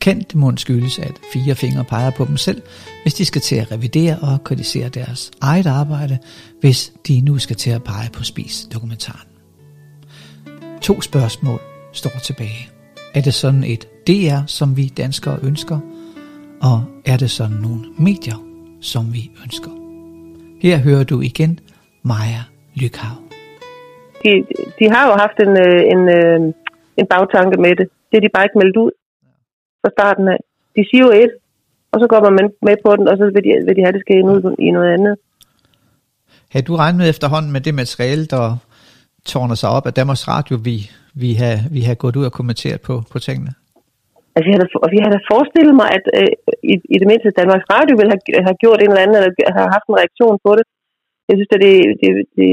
Kendt mund skyldes, at fire fingre peger på dem selv, hvis de skal til at revidere og kritisere deres eget arbejde, hvis de nu skal til at pege på spis-dokumentaren. To spørgsmål står tilbage. Er det sådan et DR, som vi danskere ønsker? Og er det sådan nogle medier, som vi ønsker? Her hører du igen Maja Lykhav. De, de har jo haft en, øh, en, øh, en bagtanke med det. Det er de bare ikke meldt ud fra starten af. De siger jo et, og så går man med på den, og så vil de, vil de have det ske ud i noget andet. Har du regnet efterhånden med det materiale, der tårner sig op af Danmarks Radio, vi, vi, har, vi har gået ud og kommenteret på, på tingene? Altså, jeg havde, vi havde da forestillet mig, at øh, i, i det mindste Danmarks Radio ville have, have gjort en eller anden, eller have haft en reaktion på det. Jeg synes, at det, det, det,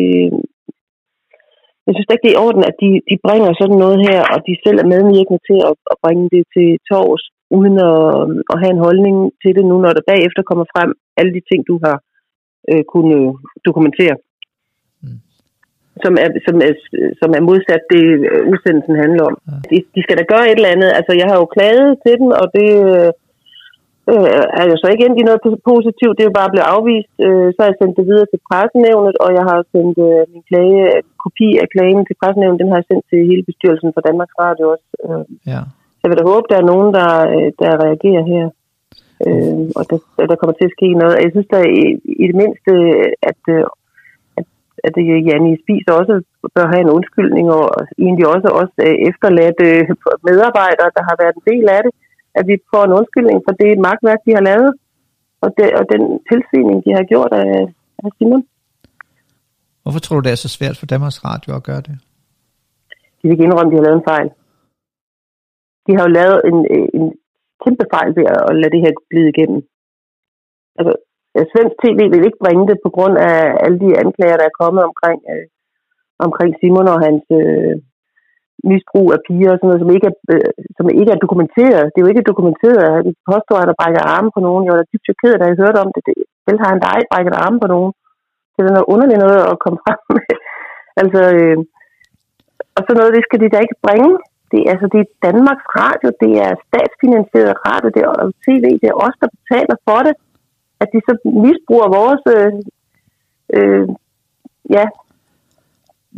jeg synes ikke, det er i orden, at de, de bringer sådan noget her, og de selv er medvirkende til at, at bringe det til tors, uden at, at have en holdning til det nu, når der bagefter kommer frem alle de ting, du har øh, kunnet dokumentere. Mm. Som, er, som, er, som er modsat det, udsendelsen handler om. Ja. De, de skal da gøre et eller andet. Altså, jeg har jo klaget til dem, og det... Øh, øh, er jo så ikke endt i noget positivt, det er jo bare blevet afvist. Øh, så har jeg sendt det videre til pressenævnet, og jeg har sendt øh, min klage, kopi af klagen til pressenævnet, den har jeg sendt til hele bestyrelsen for Danmarks Radio også. Øh, ja. Jeg vil da håbe, der er nogen, der, øh, der reagerer her. Øh, og der, der kommer til at ske noget. Jeg synes da i, i det mindste, at, øh, at, at Janne Spies også bør have en undskyldning, og egentlig også, også efterladt medarbejdere, der har været en del af det at vi får en undskyldning for det magtværk, de har lavet, og, det, og den tilsvining, de har gjort af, af Simon. Hvorfor tror du, det er så svært for Danmarks Radio at gøre det? De vil ikke indrømme, at de har lavet en fejl. De har jo lavet en, en kæmpe fejl ved at lade det her glide igennem. Altså, svensk tv vil ikke bringe det på grund af alle de anklager, der er kommet omkring, øh, omkring Simon og hans, øh, misbrug af piger og sådan noget, som ikke, er, øh, som ikke er dokumenteret. Det er jo ikke dokumenteret. De påstår, at der brækker arme på nogen. Jeg var da dybt chokeret, da jeg hørte om det. det vel har han da ikke brækket arme på nogen. Det er noget underligt noget at komme frem med. altså, øh, og så noget, det skal de da ikke bringe. Det, er, altså, det er Danmarks Radio, det er statsfinansieret radio, det er tv, det er os, der betaler for det. At de så misbruger vores øh, øh, ja,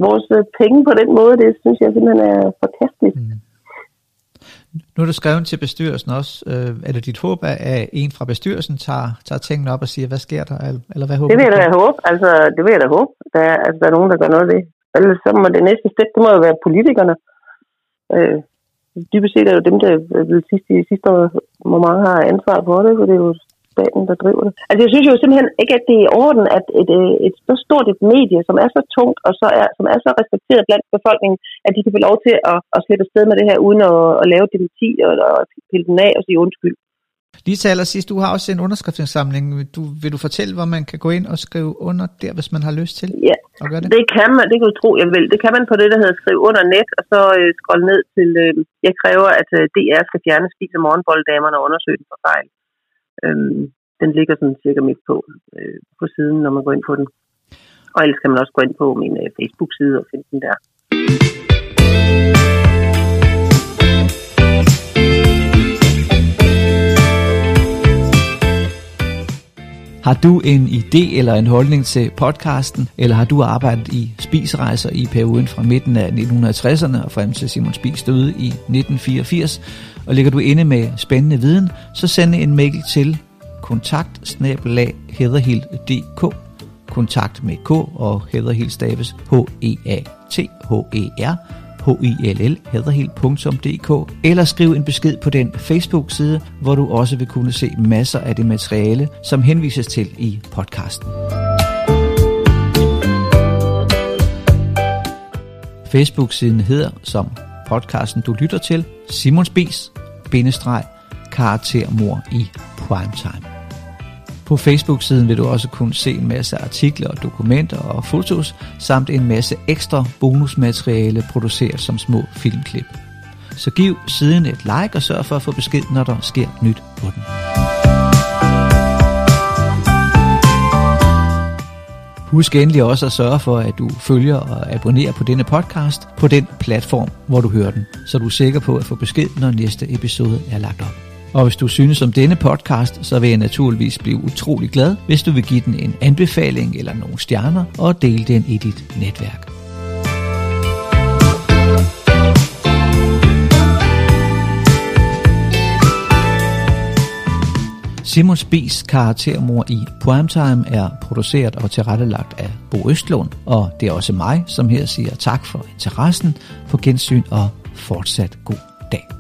vores øh, penge på den måde, det synes jeg simpelthen er forkasteligt. Mm. Nu er du skrevet til bestyrelsen også. Øh, er det dit håb, at en fra bestyrelsen tager, tager tingene op og siger, hvad sker der? Eller hvad håber det vil jeg da håbe. Altså, det vil jeg da håbe. Der er, altså, der er nogen, der gør noget af det. Ellers så må det næste step, det må jo være politikerne. Øh, dybest set er det jo dem, der vil sidste, sidste år, hvor mange har ansvar for det, for det er jo staten, der driver det. Altså jeg synes jo simpelthen ikke, at det er i orden, at et, et, et så stort et medie, som er så tungt og så er, som er så respekteret blandt befolkningen, at de kan få lov til at, at slippe afsted med det her, uden at, at lave demokrati og at pille den af og sige undskyld. Lige til allersidst, du har også en underskriftsindsamling. Du, vil du fortælle, hvor man kan gå ind og skrive under der, hvis man har lyst til ja, at gøre det? det kan man, det kan du tro, jeg vil. Det kan man på det, der hedder skrive under net, og så øh, scrolle ned til, øh, jeg kræver, at øh, DR skal fjerne spise morgenbolddamerne og undersøge den for fejl. Øhm, den ligger sådan cirka midt på, øh, på siden, når man går ind på den. Og ellers kan man også gå ind på min øh, Facebook-side og finde den der. Har du en idé eller en holdning til podcasten, eller har du arbejdet i spisrejser i perioden fra midten af 1960'erne og frem til Simon Spies døde i 1984, og ligger du inde med spændende viden, så send en mail til kontakt kontakt med K og Hederhild staves H-E-A-T-H-E-R H-I-L-L hederhild.dk eller skriv en besked på den Facebook-side, hvor du også vil kunne se masser af det materiale, som henvises til i podcasten. Facebook-siden hedder, som podcasten du lytter til, Simon Spies, bindestreg, karaktermor i primetime. På Facebook-siden vil du også kunne se en masse artikler, dokumenter og fotos, samt en masse ekstra bonusmateriale produceret som små filmklip. Så giv siden et like og sørg for at få besked, når der sker nyt på den. Husk endelig også at sørge for, at du følger og abonnerer på denne podcast på den platform, hvor du hører den, så du er sikker på at få besked, når næste episode er lagt op. Og hvis du synes om denne podcast, så vil jeg naturligvis blive utrolig glad, hvis du vil give den en anbefaling eller nogle stjerner og dele den i dit netværk. Simon Spies karaktermor i Primetime er produceret og tilrettelagt af Bo Østlund, og det er også mig, som her siger tak for interessen, på gensyn og fortsat god dag.